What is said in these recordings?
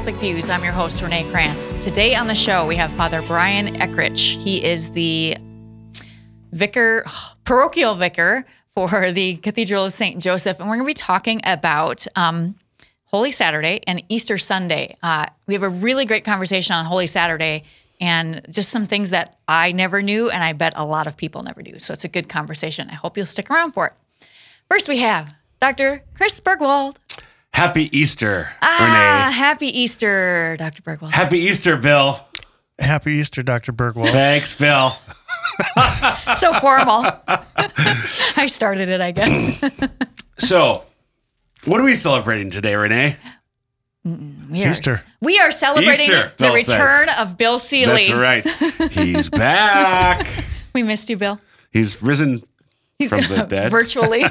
Catholic Views. I'm your host, Renee Kranz. Today on the show, we have Father Brian Eckrich. He is the vicar, parochial vicar for the Cathedral of St. Joseph. And we're going to be talking about um, Holy Saturday and Easter Sunday. Uh, we have a really great conversation on Holy Saturday and just some things that I never knew, and I bet a lot of people never do. So it's a good conversation. I hope you'll stick around for it. First, we have Dr. Chris Burgwald. Happy Easter, Ah, Renee. happy Easter, Dr. Burgwald. Happy Easter, Bill. Happy Easter, Dr. Burgwald. Thanks, Bill. so formal. I started it, I guess. So, what are we celebrating today, Renee? We are, Easter. We are celebrating Easter, the Bill return says. of Bill Seeley. That's right. He's back. We missed you, Bill. He's risen He's from the dead. virtually.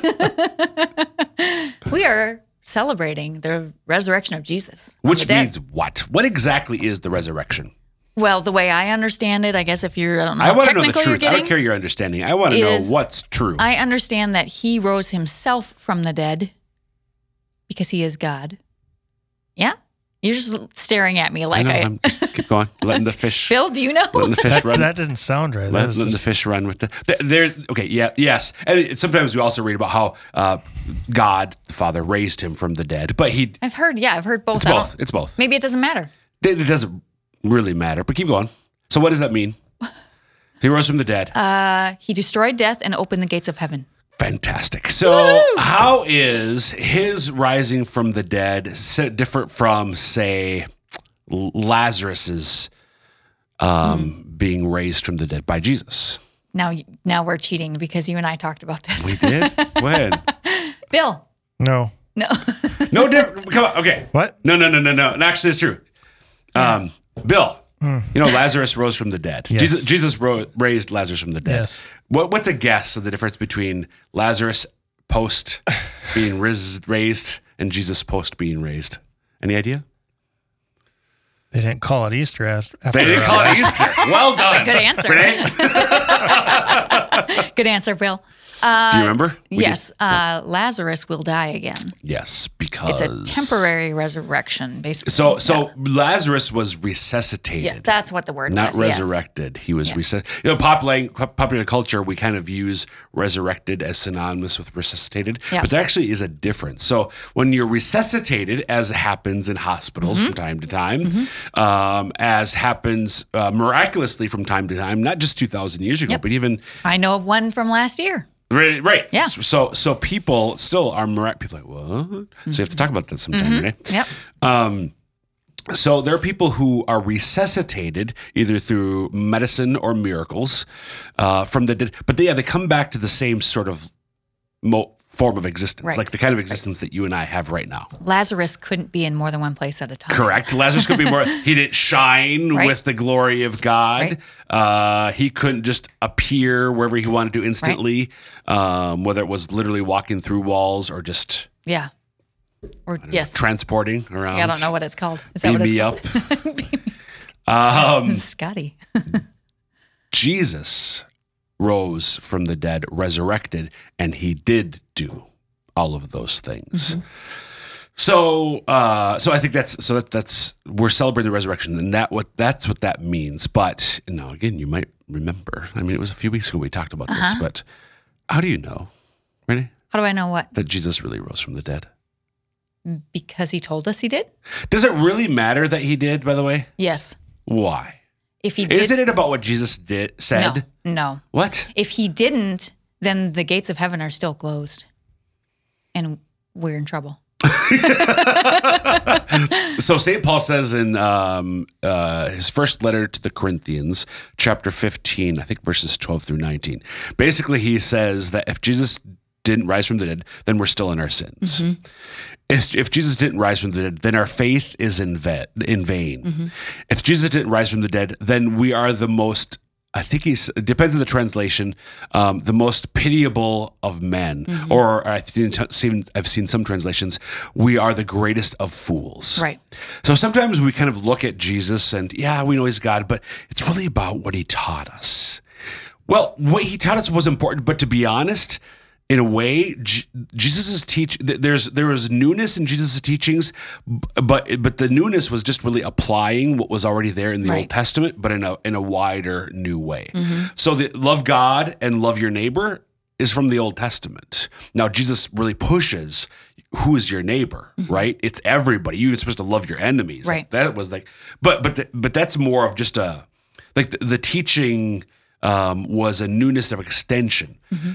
we are celebrating the resurrection of Jesus. Which means what? What exactly is the resurrection? well, the way I understand it, I guess if you're, I don't know, I want to know the truth. I don't care your understanding. I want to know what's true. I understand that he rose himself from the dead because he is God. Yeah? You're just staring at me I like know, I. I'm just keep going. Letting the fish Bill, do you know? letting the fish That, run. that didn't sound right. Let, was letting the fish run with the. There, okay, yeah, yes, and sometimes we also read about how uh, God the Father raised him from the dead, but he I've heard, yeah, I've heard both. it's both. It's both. Maybe it doesn't matter. It, it doesn't really matter, but keep going. So, what does that mean? He rose from the dead. Uh, he destroyed death and opened the gates of heaven. Fantastic. So, how is his rising from the dead different from, say, L- Lazarus's um, being raised from the dead by Jesus? Now, now we're cheating because you and I talked about this. We did. when? Bill, no. no, No different. Come on. Okay. What? No, no, no, no, no. And actually, it's true. Um, Bill, Mm. you know Lazarus rose from the dead. Yes. Jesus, Jesus ro- raised Lazarus from the dead. Yes. What, what's a guess of the difference between Lazarus post being ris- raised and Jesus post being raised? Any idea? They didn't call it Easter after They didn't call it Easter. Well done. good answer. Good answer, Bill. Do you remember? We yes, uh, Lazarus will die again. Yes, because It's a temporary resurrection, basically. So, so Lazarus was resuscitated. yeah, that's what the word is. not was, yes. resurrected. He was resuscitated. You know, popular popular culture, we kind of use resurrected as synonymous with resuscitated, Yeah. but there actually is a difference. So when you're resuscitated, as happens in hospitals Mm-hmm. from time to time, um, as happens uh, miraculously from time to time, not just two thousand years ago, Yep. but even I know of one from last year. Right, right. Yeah. So so people still are mirac. People are like what? So you have to talk about that sometime, right? Yep. Um, so there are people who are resuscitated either through medicine or miracles uh, from the dead, but they, yeah, they come back to the same sort of mo- form of existence, Right. like the kind of existence that you and I have right now. Lazarus couldn't be in more than one place at a time. Correct. Lazarus could be more. He didn't shine Right. with the glory of God. Right. Uh, he couldn't just appear wherever he wanted to instantly, um, whether it was literally walking through walls or just Yeah. Or yes. transporting around. Yeah, I don't know what it's called. Is that Beam what it's me called? up. Um, Scotty. Jesus rose from the dead, resurrected, and he did do all of those things. So, uh, so I think that's so that, that's we're celebrating the resurrection, and that what that's what that means. But now again, you might remember. I mean, it was a few weeks ago we talked about this, but how do you know, Renee, How do I know what? that Jesus really rose from the dead? Because he told us he did? Does it really matter that he did? By the way, Yes. why? If he did, Isn't it about what Jesus did said? no, no. What? If he didn't, then the gates of heaven are still closed, and we're in trouble. So St. Paul says in um, uh, his first letter to the Corinthians, chapter 15, I think verses 12 through 19. Basically, he says that if Jesus didn't rise from the dead, then we're still in our sins. Mm-hmm. If, if Jesus didn't rise from the dead, then our faith is in, va- in vain. Mm-hmm. If Jesus didn't rise from the dead, then we are the most I think he's it depends on the translation. Um, the most pitiable of men, mm-hmm. or I've seen I've seen some translations. We are the greatest of fools. Right. So sometimes we kind of look at Jesus and yeah, we know he's God, but it's really about what he taught us. Well, what he taught us was important, but to be honest, in a way, J- Jesus' teach th- there's there was newness in Jesus' teachings, but but the newness was just really applying what was already there in the Right. Old Testament, but in a in a wider new way. Mm-hmm. So the love God and love your neighbor is from the Old Testament. Now Jesus really pushes who is your neighbor, mm-hmm. right? It's everybody. You're supposed to love your enemies. Like, Right. that was like, but but th- but that's more of just a like the, the teaching um, was a newness of extension. Mm-hmm.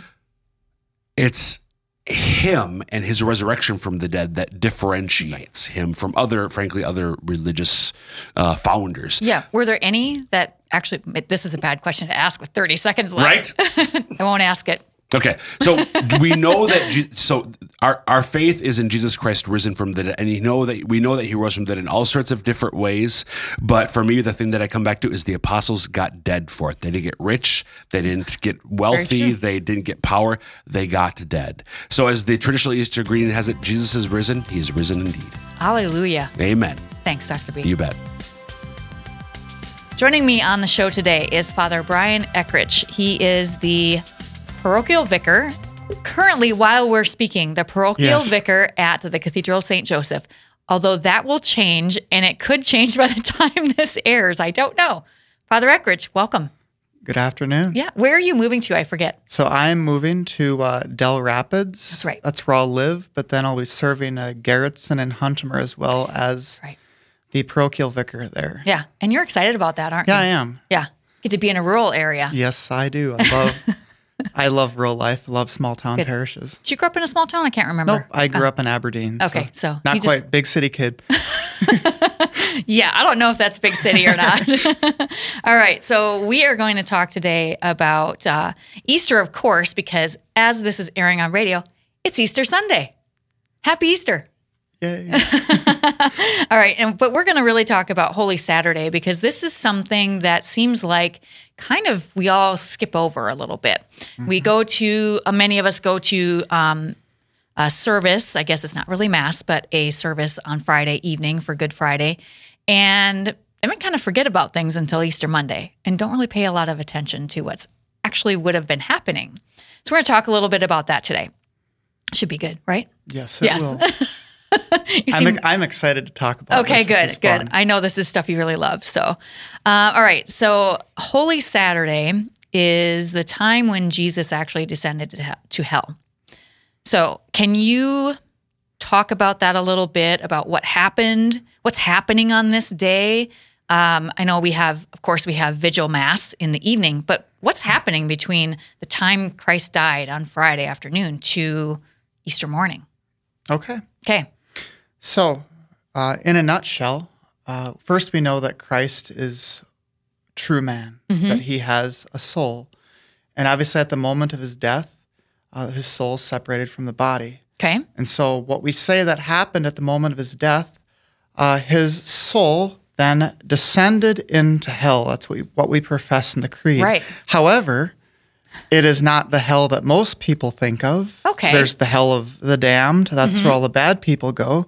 It's him and his resurrection from the dead that differentiates him from other, frankly, other religious uh, founders. Yeah. Were there any that actually, this is a bad question to ask with 30 seconds left. Right? I won't ask it. Okay, so we know that. Je- so our our faith is in Jesus Christ risen from the dead, and you know that we know that He rose from the dead in all sorts of different ways. But for me, the thing that I come back to is the apostles got dead for it. They didn't get rich. They didn't get wealthy. They didn't get power. They got dead. So as the traditional Easter greeting has it, Jesus is risen. He is risen indeed. Hallelujah. Amen. Thanks, Dr. B. You bet. Joining me on the show today is Father Brian Eckrich. He is the parochial vicar, currently, while we're speaking, the parochial Yes. vicar at the Cathedral of St. Joseph. Although that will change, and it could change by the time this airs. I don't know. Father Eckrich, welcome. Good afternoon. Yeah. Where are you moving to? I forget. So I'm moving to uh, Dell Rapids. That's right. That's where I'll live, but then I'll be serving uh, Garretson and Huntimer as well as Right. the parochial vicar there. Yeah. And you're excited about that, aren't you? Yeah, I am. Yeah. Get to be in a rural area. Yes, I do. I love I love rural life. Love small town Good. parishes. Did you grow up in a small town? I can't remember. Nope, I grew up in Aberdeen. Okay, so not quite just- big city kid. Yeah, I don't know if that's big city or not. All right, so we are going to talk today about uh, Easter, of course, because as this is airing on radio, it's Easter Sunday. Happy Easter. Yay. All right, and but we're going to really talk about Holy Saturday because this is something that seems like kind of we all skip over a little bit. We go to uh, many of us go to um, a service. I guess it's not really mass, but a service on Friday evening for Good Friday, and then we kind of forget about things until Easter Monday and don't really pay a lot of attention to what's actually would have been happening. So we're going to talk a little bit about that today. Should be good, right? Yes, it Yes. I'm, seem- I'm excited to talk about Okay, this. Good, good. fun. I know this is stuff you really love. So, uh, all right. So, Holy Saturday is the time when Jesus actually descended to to hell. So, can you talk about that a little bit about what happened, what's happening on this day? Um, I know we have, of course, we have vigil mass in the evening, but what's happening between the time Christ died on Friday afternoon to Easter morning? Okay. Okay. So, uh, in a nutshell, uh, first we know that Christ is true man, that he has a soul. And obviously, at the moment of his death, uh, his soul separated from the body. Okay. And so, what we say that happened at the moment of his death, uh, his soul then descended into hell. That's what we, what we profess in the creed. Right. However, it is not the hell that most people think of. Okay. There's the hell of the damned. That's where all the bad people go.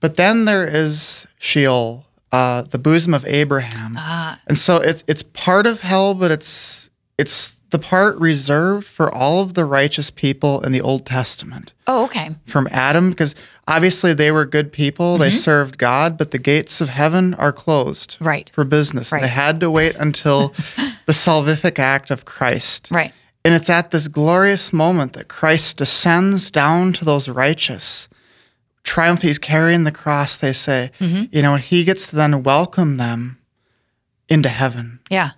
But then there is Sheol, uh, the bosom of Abraham. And so it's it's part of hell, but it's it's the part reserved for all of the righteous people in the Old Testament Oh, okay. from Adam, because obviously they were good people. They served God, but the gates of heaven are closed Right. for business. Right. They had to wait until the salvific act of Christ. Right. And it's at this glorious moment that Christ descends down to those righteous. Triumph, he's carrying the cross, they say. Mm-hmm. You know, he gets to then welcome them into heaven. Yeah.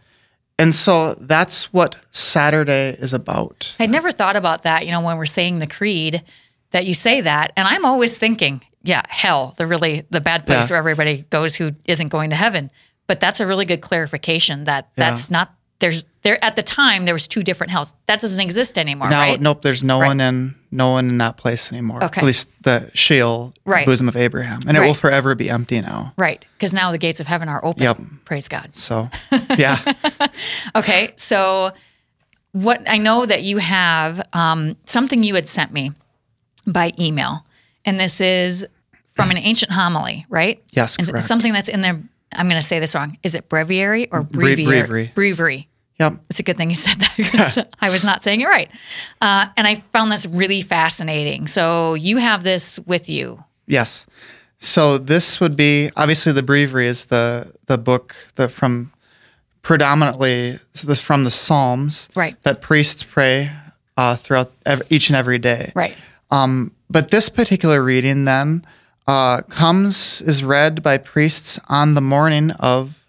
And so that's what Saturday is about. I'd never thought about that, you know, when we're saying the creed, that you say that. And I'm always thinking, yeah, hell, the really the bad place Yeah. where everybody goes who isn't going to heaven. But that's a really good clarification that that's not there's there at the time there was two different hells. That doesn't exist anymore, Now, right? nope, there's no Right. one in no one in that place anymore. Okay. At least the Sheol, Right. bosom of Abraham. And it will forever be empty now. Right. Because now the gates of heaven are open. Yep. Praise God. So yeah. Okay, so what I know that you have um, something you had sent me by email, and this is from an ancient homily, right? Yes, And correct. something that's in there. I'm going to say this wrong. Is it breviary or breviary? breviary. Breviary. Yep. It's a good thing you said that because I was not saying it right. Uh, and I found this really fascinating. So you have this with you. Yes. So this would be obviously the breviary is the the book that from predominantly so this from the Psalms Right. that priests pray uh, throughout ev- each and every day. Right. Um, but this particular reading then uh, comes is read by priests on the morning of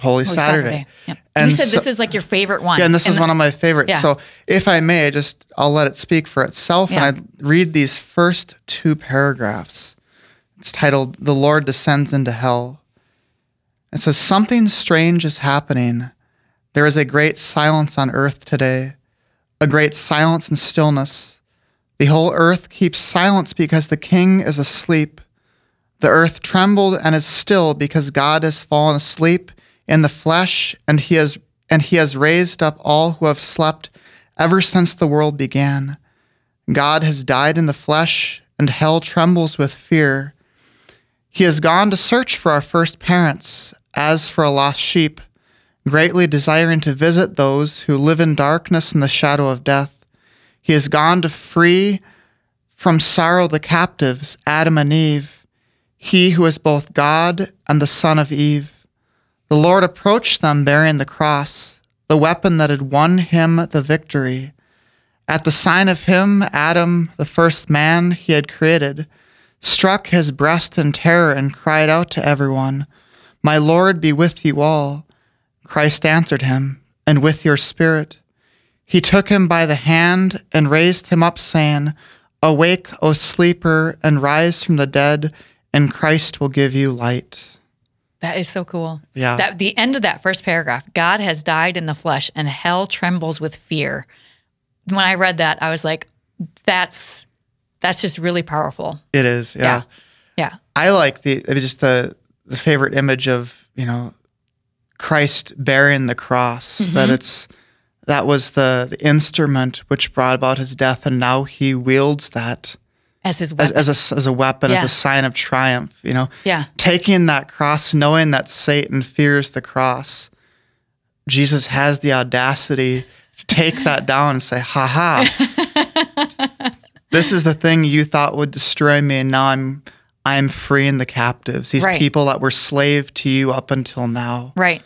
Holy, Holy Saturday. Yep. And you said so- this is like your favorite one. Yeah, and this is one of my favorites. Yeah. So if I may, just I'll let it speak for itself, Yeah. and I read these first two paragraphs. It's titled "The Lord Descends into Hell." It says something strange is happening. There is a great silence on earth today, a great silence and stillness. The whole earth keeps silence because the King is asleep. The earth trembled and is still because God has fallen asleep in the flesh and he has and he has raised up all who have slept ever since the world began. God has died in the flesh and hell trembles with fear. He has gone to search for our first parents as for a lost sheep, greatly desiring to visit those who live in darkness and the shadow of death. He has gone to free from sorrow the captives, Adam and Eve, he who is both God and the son of Eve. The Lord approached them bearing the cross, the weapon that had won him the victory. At the sign of him, Adam, the first man he had created, struck his breast in terror and cried out to everyone, My Lord be with you all. Christ answered him, And with your spirit. He took him by the hand and raised him up, saying, Awake, O sleeper, and rise from the dead, and Christ will give you light. That is so cool. Yeah. That the end of that first paragraph, God has died in the flesh and hell trembles with fear. When I read that, I was like, that's that's just really powerful. It is, yeah. Yeah. Yeah. I like the just the the favorite image of you know Christ bearing the cross. Mm-hmm. That it's that was the, the instrument which brought about his death, and now he wields that As his as, weapon. as a as a weapon, as a sign of triumph. You know, yeah. taking that cross, knowing that Satan fears the cross. Jesus has the audacity to take that down and say, "Ha ha." this is the thing you thought would destroy me, and now I'm I'm freeing the captives. These Right. people that were slave to you up until now. Right.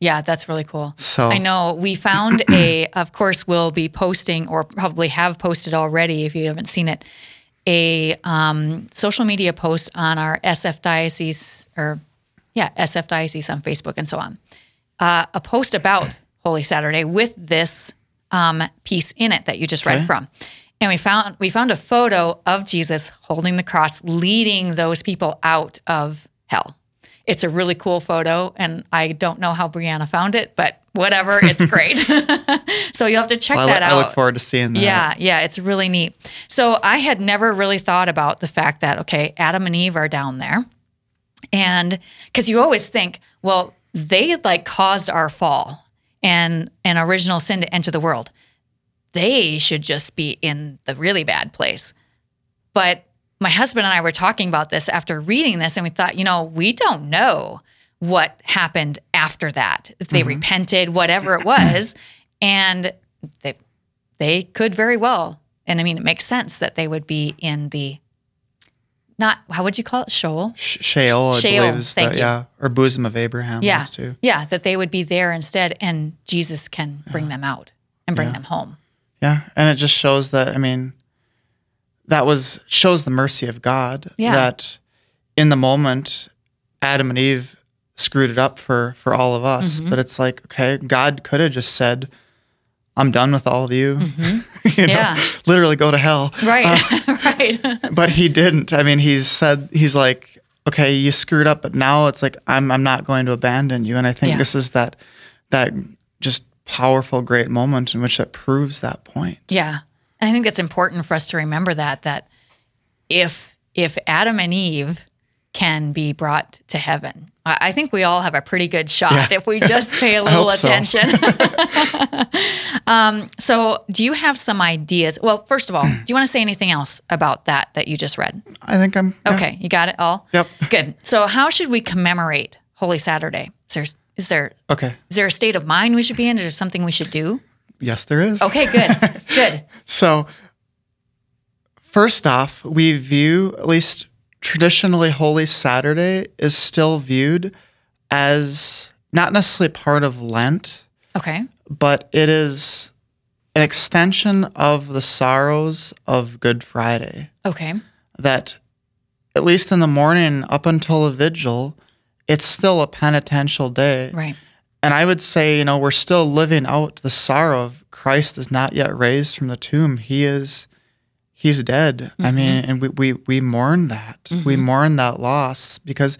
Yeah, that's really cool. So I know we found a, of course, we'll be posting or probably have posted already if you haven't seen it, a um, social media post on our SF Diocese or, yeah, SF Diocese on Facebook and so on. Uh, a post about Holy Saturday with this um, piece in it that you just read from. And we found we found a photo of Jesus holding the cross, leading those people out of hell. It's a really cool photo, and I don't know how Brianna found it, but whatever, it's great. so you'll have to check I, that I out. I look forward to seeing that. Yeah, yeah, it's really neat. So I had never really thought about the fact that okay, Adam and Eve are down there, and because you always think, well, they like caused our fall and an original sin to enter the world. They should just be in the really bad place. But my husband and I were talking about this after reading this, and we thought, you know, we don't know what happened after that. If they mm-hmm. repented, whatever it was, and they they could very well. And I mean, it makes sense that they would be in the not how would you call it, Sheol? Sh- Sheol, I believe thank the, you. yeah, or bosom of Abraham. Yeah, too. yeah, that they would be there instead, and Jesus can bring them out and bring them home. Yeah, and it just shows that I mean, that was shows the mercy of God. Yeah. That in the moment, Adam and Eve screwed it up for for all of us. Mm-hmm. But it's like, okay, God could have just said, "I'm done with all of you." you know, Mm-hmm. Yeah. literally go to hell. Right, right. But he didn't. I mean, he's said he's like, okay, you screwed up, but now it's like I'm I'm not going to abandon you. And I think Yeah. this is that that just powerful, great moment in which that proves that point. Yeah. And I think it's important for us to remember that that if if Adam and Eve can be brought to heaven, I think we all have a pretty good shot Yeah. if we just pay a little hope so. attention. um, so, do you have some ideas? Well, first of all, do you want to say anything else about that that you just read? I think I'm yeah. Okay, you got it all. Yep. Good. So, how should we commemorate Holy Saturday? Is there Is there Okay. is there a state of mind we should be in? Is there something we should do? Yes, there is. Okay, good, good. So, first off, we view, at least traditionally, Holy Saturday is still viewed as not necessarily part of Lent, Okay, but it is an extension of the sorrows of Good Friday. okay, That, at least in the morning up until the vigil, it's still a penitential day. right. And I would say, you know, we're still living out the sorrow of Christ is not yet raised from the tomb. He is, he's dead. I mm-hmm. mean, and we, we, we mourn that. We mm-hmm. mourn that loss because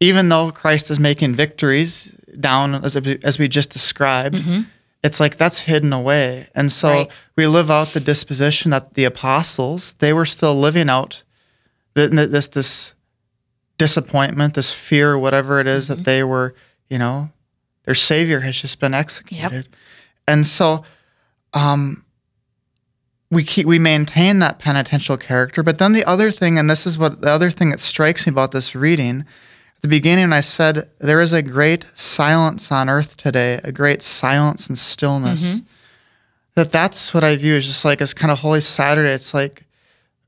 even though Christ is making victories down as, as we just described, mm-hmm. it's like that's hidden away. And so Right. we live out the disposition that the apostles, they were still living out th- th- this, this disappointment, this fear, whatever it is that they were, you know, their savior has just been executed. And so um we keep we maintain that penitential character, but then the other thing and this is what the other thing that strikes me about this reading at the beginning I said there is a great silence on earth today, a great silence and stillness. That that's what I view as just like as kind of holy Saturday. It's like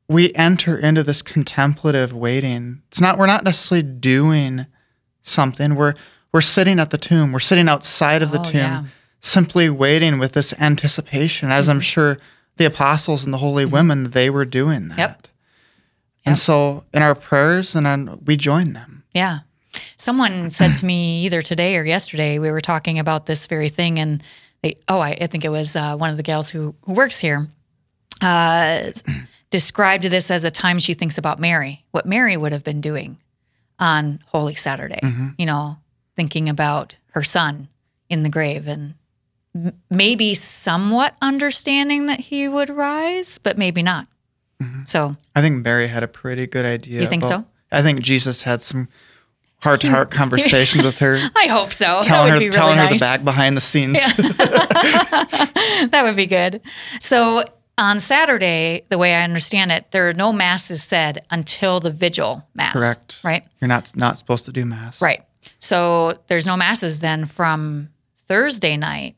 we enter into this contemplative waiting. It's not we're not necessarily doing something. We're we're sitting at the tomb. We're sitting outside of the Oh, tomb, yeah. Mm-hmm. simply waiting with this anticipation, as I'm sure the apostles and the holy women they were doing that. Yep. And so in our prayers, and then we join them. Yeah. Someone said to me either today or yesterday, we were talking about this very thing, and they, oh, I, I think it was uh, one of the gals who, who works here, uh, described this as a time she thinks about Mary, what Mary would have been doing on Holy Saturday, you know, thinking about her son in the grave and m- maybe somewhat understanding that he would rise, but maybe not. Mm-hmm. So, I think Mary had a pretty good idea. You think about- so? I think Jesus had some heart to heart conversations with her, I hope so. telling her really telling her nice. the back behind the scenes. that would be good. So on Saturday, the way I understand it, there are no masses said until the vigil mass. Correct. Right. You're not not supposed to do mass. Right. So there's no masses then from Thursday night,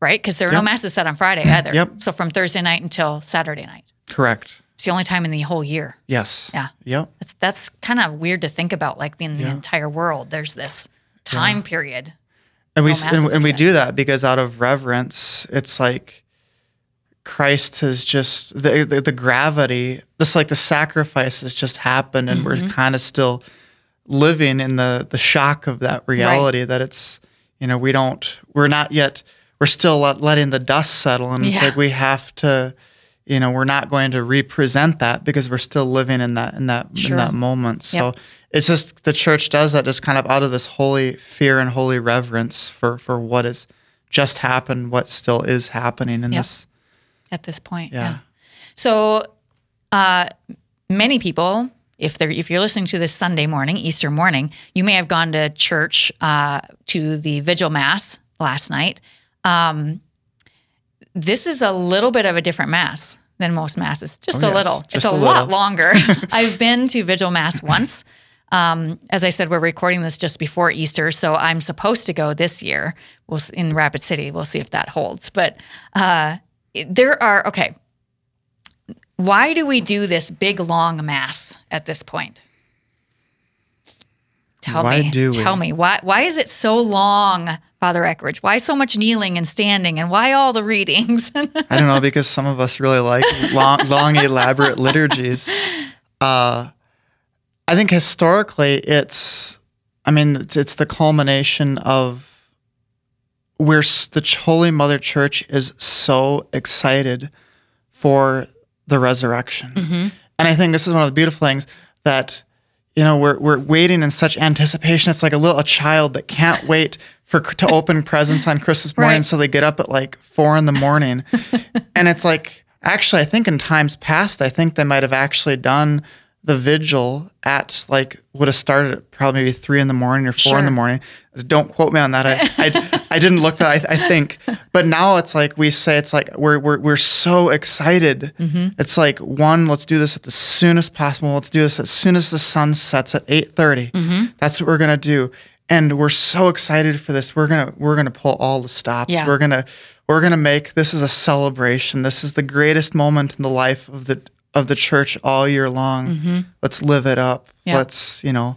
right? Because there are no masses said on Friday either. Yep. So from Thursday night until Saturday night. Correct. It's the only time in the whole year. Yes. Yeah. Yep. That's that's kind of weird to think about. Like in the entire world, there's this time period. And we No masses and, and we do that because out of reverence, it's like Christ has just the the, the gravity. This like the sacrifice has just happened, and Mm-hmm. we're kind of still living in the the shock of that reality that it's you know we don't we're not yet we're still letting the dust settle, and it's Yeah. like we have to. You know, we're not going to represent that because we're still living in that in that Sure. in that moment. So Yep. it's just the church does that just kind of out of this holy fear and holy reverence for for what has just happened, what still is happening in Yep. this. at this point. Yeah. So, uh, many people, if they're if you're listening to this Sunday morning, Easter morning, you may have gone to church uh, to the vigil mass last night. Um, this is a little bit of a different mass than most masses, just Oh, a yes, little. just it's a a, lot little. longer. I've been to vigil mass once. Um, as I said, we're recording this just before Easter, so I'm supposed to go this year. We'll in Rapid City. We'll see if that holds. But uh, there are okay. Why do we do this big long mass at this point? Tell Why me. do we? Tell me why. Why is it so long, Father Eckrich? Why so much kneeling and standing, and why all the readings? I don't know because some of us really like long, long elaborate liturgies. Uh, I think historically, it's. I mean, it's, it's the culmination of where the Holy Mother Church is so excited for the resurrection, and I think this is one of the beautiful things that you know we're we're waiting in such anticipation. It's like a little a child that can't wait for to open presents on Christmas morning, Right. so they get up at like four in the morning, and it's like actually I think in times past I think they might have actually done the vigil at like would have started at probably maybe three in the morning or four in the morning. Don't quote me on that. I I, I didn't look that. I, I think, but now it's like we say it's like we're we're we're so excited. Mm-hmm. It's like one, let's do this at the soonest possible. Let's do this as soon as the sun sets at eight mm-hmm. That's what we're gonna do. And we're so excited for this. We're gonna we're gonna pull all the stops. Yeah. We're gonna we're gonna make this is a celebration. This is the greatest moment in the life of the of the church all year long. Let's live it up. Mm-hmm. Yeah. Let's you know.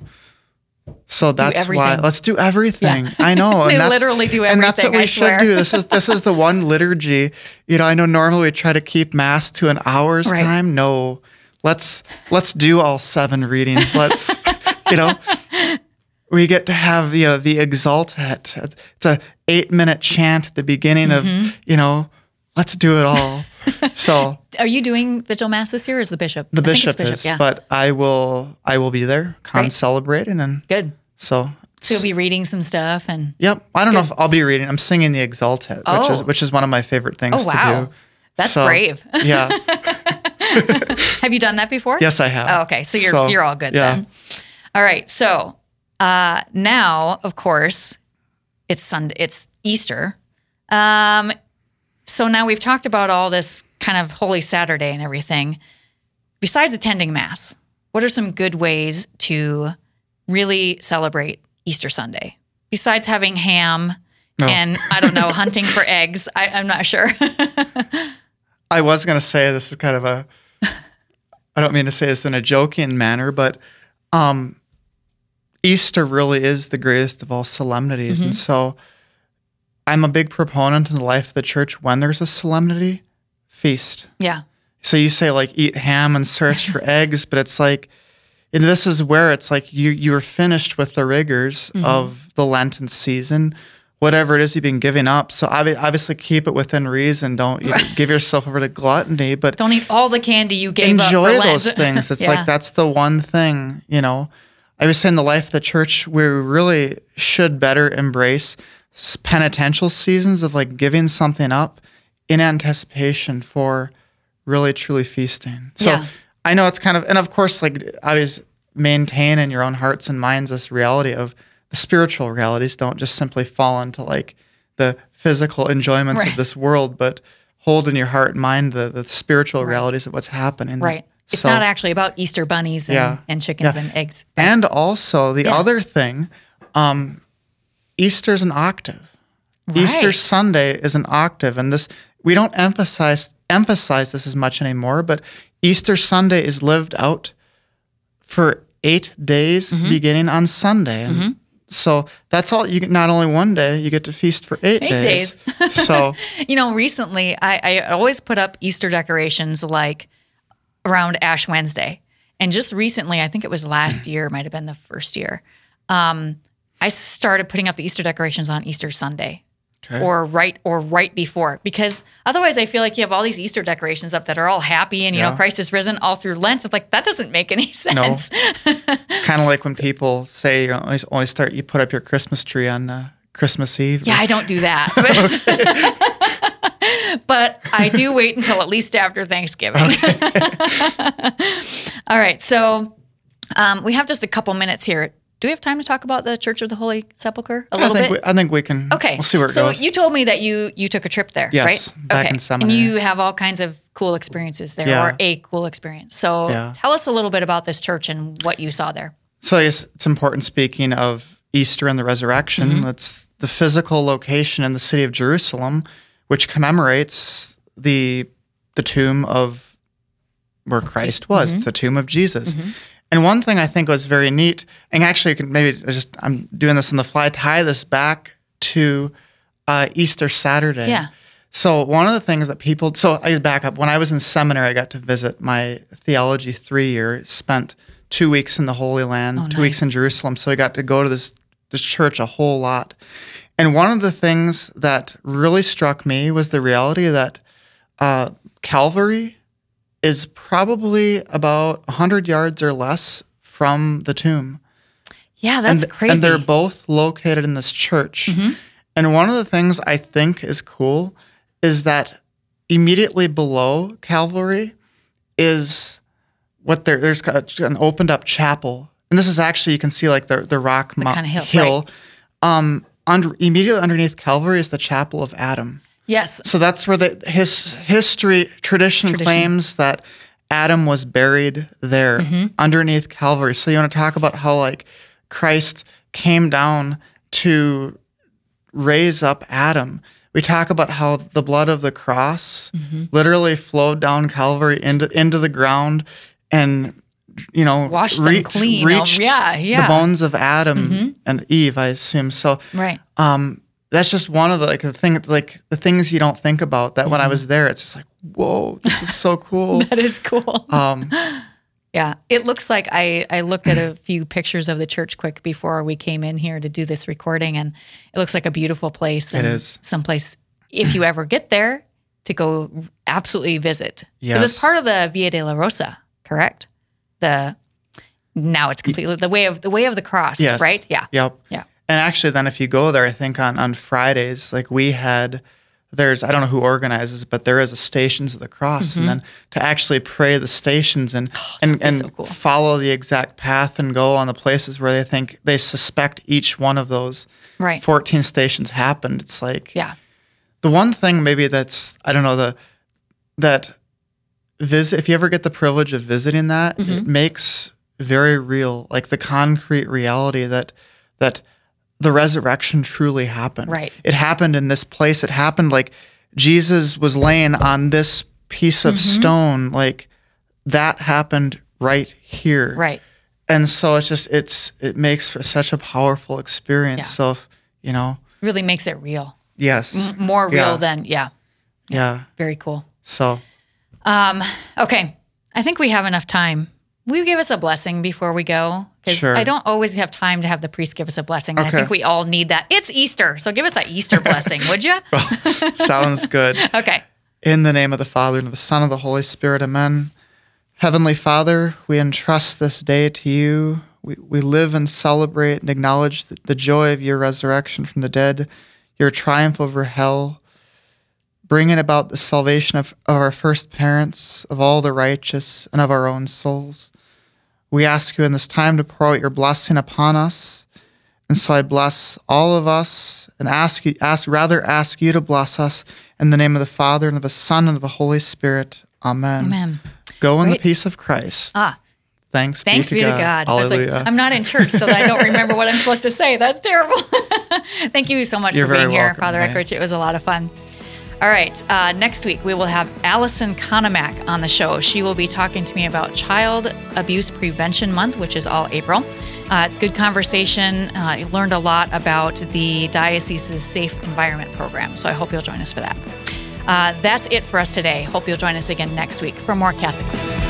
So that's why let's do everything. I know. They and that's- literally do everything. And that's what we I should swear. do. This is this is the one liturgy. You know, I know normally we try to keep mass to an hour's Right. time. No, let's let's do all seven readings. Let's you know we get to have you know the exultet. It's a eight minute chant at the beginning Mm-hmm. of you know. Let's do it all. So Are you doing vigil mass this year? Or is the bishop? the it's bishop, is, yeah. but I will I will be there, come Great. celebrating, and good. so. So you'll be reading some stuff and Yep. I don't know if I'll be reading. I'm singing the Exultet, which is Oh. which is one of my favorite things Oh, wow. to do. that's So, brave. Yeah. Have you done that before? yes, I have. Oh, okay. So you're So, you're all good yeah. then. All right. So uh, now, of course, it's Sunday. It's Easter. Um, so now we've talked about all this kind of Holy Saturday and everything. Besides attending Mass, what are some good ways to really celebrate Easter Sunday? Besides having ham No. and I don't know, hunting for eggs. I, I'm not sure. I was gonna say this is kind of a. I don't mean to say this in a joking manner, but um, Easter really is the greatest of all solemnities, Mm-hmm. and so I'm a big proponent in the life of the church. When there's a solemnity, feast. yeah. So you say like eat ham and search for eggs, but it's like, and this is where it's like you you are finished with the rigors Mm-hmm. of the Lenten season, whatever it is you've been giving up. So obviously keep it within reason. Don't you give yourself over to gluttony, but Don't eat all the candy you gave up. enjoy those things. It's Yeah. like that's the one thing, you know. I was saying the life of the church, we really should better embrace penitential seasons of like giving something up in anticipation for really truly feasting. So Yeah. I know it's kind of, and of course, like always maintain in your own hearts and minds this reality of the spiritual realities. Don't just simply fall into like the physical enjoyments Right. of this world, but hold in your heart and mind the, the spiritual realities of what's happening. Right. It's So- not actually about Easter bunnies and, Yeah. and chickens Yeah. and eggs. And also the Yeah. other thing, um, Easter's an octave. Easter Sunday is an octave, and this we don't emphasize emphasize this as much anymore. But Easter Sunday is lived out for eight days, Mm-hmm. beginning on Sunday, and so that's all. You get not only one day, you get to feast for eight, Eight days. so You know, recently I, I always put up Easter decorations like around Ash Wednesday. And just recently, I think it was last year, might have been the first year, um, I started putting up the Easter decorations on Easter Sunday. Okay. Or right or right before because otherwise I feel like you have all these Easter decorations up that are all happy and you know Christ is risen all through Lent. I'm like that doesn't make any sense. No. kind of like when people say you only, only start you put up your Christmas tree on uh, Christmas Eve. Yeah, I don't do that. But, but I do wait until at least after Thanksgiving. All right. So um, we have just a couple minutes here. Do we have time to talk about the Church of the Holy Sepulchre a I little think bit? we, I think we can. okay. we'll see where it so goes. you told me that you you took a trip there, Yes, right? back okay. in seminary. And you have all kinds of cool experiences there, Yeah. or a cool experience. So Yeah. tell us a little bit about this church and what you saw there. So I guess it's important speaking of Easter and the resurrection. Mm-hmm. It's the physical location in the city of Jerusalem, which commemorates the the tomb of where Christ was, Mm-hmm. the tomb of Jesus. And one thing I think was very neat, and actually, maybe just I'm doing this on the fly, tie this back to uh, Easter Saturday. Yeah. So one of the things that people, so I back up. When I was in seminary, I got to visit my theology three year. Spent two weeks in the Holy Land, two weeks in Jerusalem. So I got to go to this this church a whole lot. And one of the things that really struck me was the reality that uh, Calvary is probably about hundred yards or less from the tomb Yeah, that's and, crazy. Mm-hmm. And they're both located in this church. And one of the things I think is cool is that immediately below Calvary is what there, there's an opened up chapel. And this is actually, you can see like the, the rock mo- kinda hill, Um, under, immediately underneath Calvary is the chapel of Adam. yes. So that's where the his history tradition, Tradition. claims that Adam was buried there Mm-hmm. underneath Calvary. So you want to talk about how like Christ came down to raise up Adam. We talk about how the blood of the cross Mm-hmm. literally flowed down Calvary into into the ground and you know Washed them clean. reached Yeah, yeah. Mm-hmm. the bones of Adam and Eve, I assume. So Right. um, that's just one of the like the thing like the things you don't think about. That Mm-hmm. when I was there, it's just like, whoa, this is so cool. That is cool. um, Yeah, it looks like I, I looked at a few pictures of the church quick before we came in here to do this recording, and it looks like a beautiful place. And is. someplace if you ever get there to go absolutely visit because it's part of the Via Dolorosa, correct? The now it's completely the way of the way of the cross, yes. right? Yeah, Yep. yeah. And actually, then if you go there, I think on on Fridays, like we had, there's I don't know who organizes, but there is a Stations of the Cross, and then to actually pray the stations and and and Mm-hmm. so cool. follow the exact path and go on the places where they think they suspect each one of those Right. 14 stations happened. It's like Yeah. the one thing maybe that's I don't know the that visit if you ever get the privilege of visiting that Mm-hmm. it makes very real like the concrete reality that that the resurrection truly happened Right. it happened in this place it happened like Jesus was laying on this piece Mm-hmm. of stone like that happened right here Right. and so it's just it's it makes for such a powerful experience Yeah. so you know Really makes it real, yes more real Yeah. than yeah. yeah Very cool. so Um, okay, I think we have enough time. Will you give us a blessing before we go? Because Sure. I don't always have time to have the priest give us a blessing. And I think we all need that. It's Easter, so give us an Easter blessing, would you? Sounds good. Okay. In the name of the Father, and of the Son, and of the Holy Spirit, amen. Heavenly Father, we entrust this day to you. We, we live and celebrate and acknowledge the, the joy of your resurrection from the dead, your triumph over hell, bringing about the salvation of, of our first parents, of all the righteous, and of our own souls. We ask you in this time to pour out your blessing upon us. And so I bless all of us and ask you, ask rather ask you to bless us in the name of the Father and of the Son and of the Holy Spirit. Amen. Amen. Go in Great. the peace of Christ. Ah, Thanks, thanks be to God. I was like, I'm not in church, so I don't remember what I'm supposed to say. That's terrible. Thank you so much You're for being here, welcome, Father. Eckrich. It was a lot of fun. All right. Uh, next week, we will have Allison Konomak on the show. She will be talking to me about Child Abuse Prevention Month, which is all April. Uh, good conversation. Uh, learned a lot about the diocese's Safe Environment Program. So I hope you'll join us for that. Uh, that's it for us today. Hope you'll join us again next week for more Catholic news.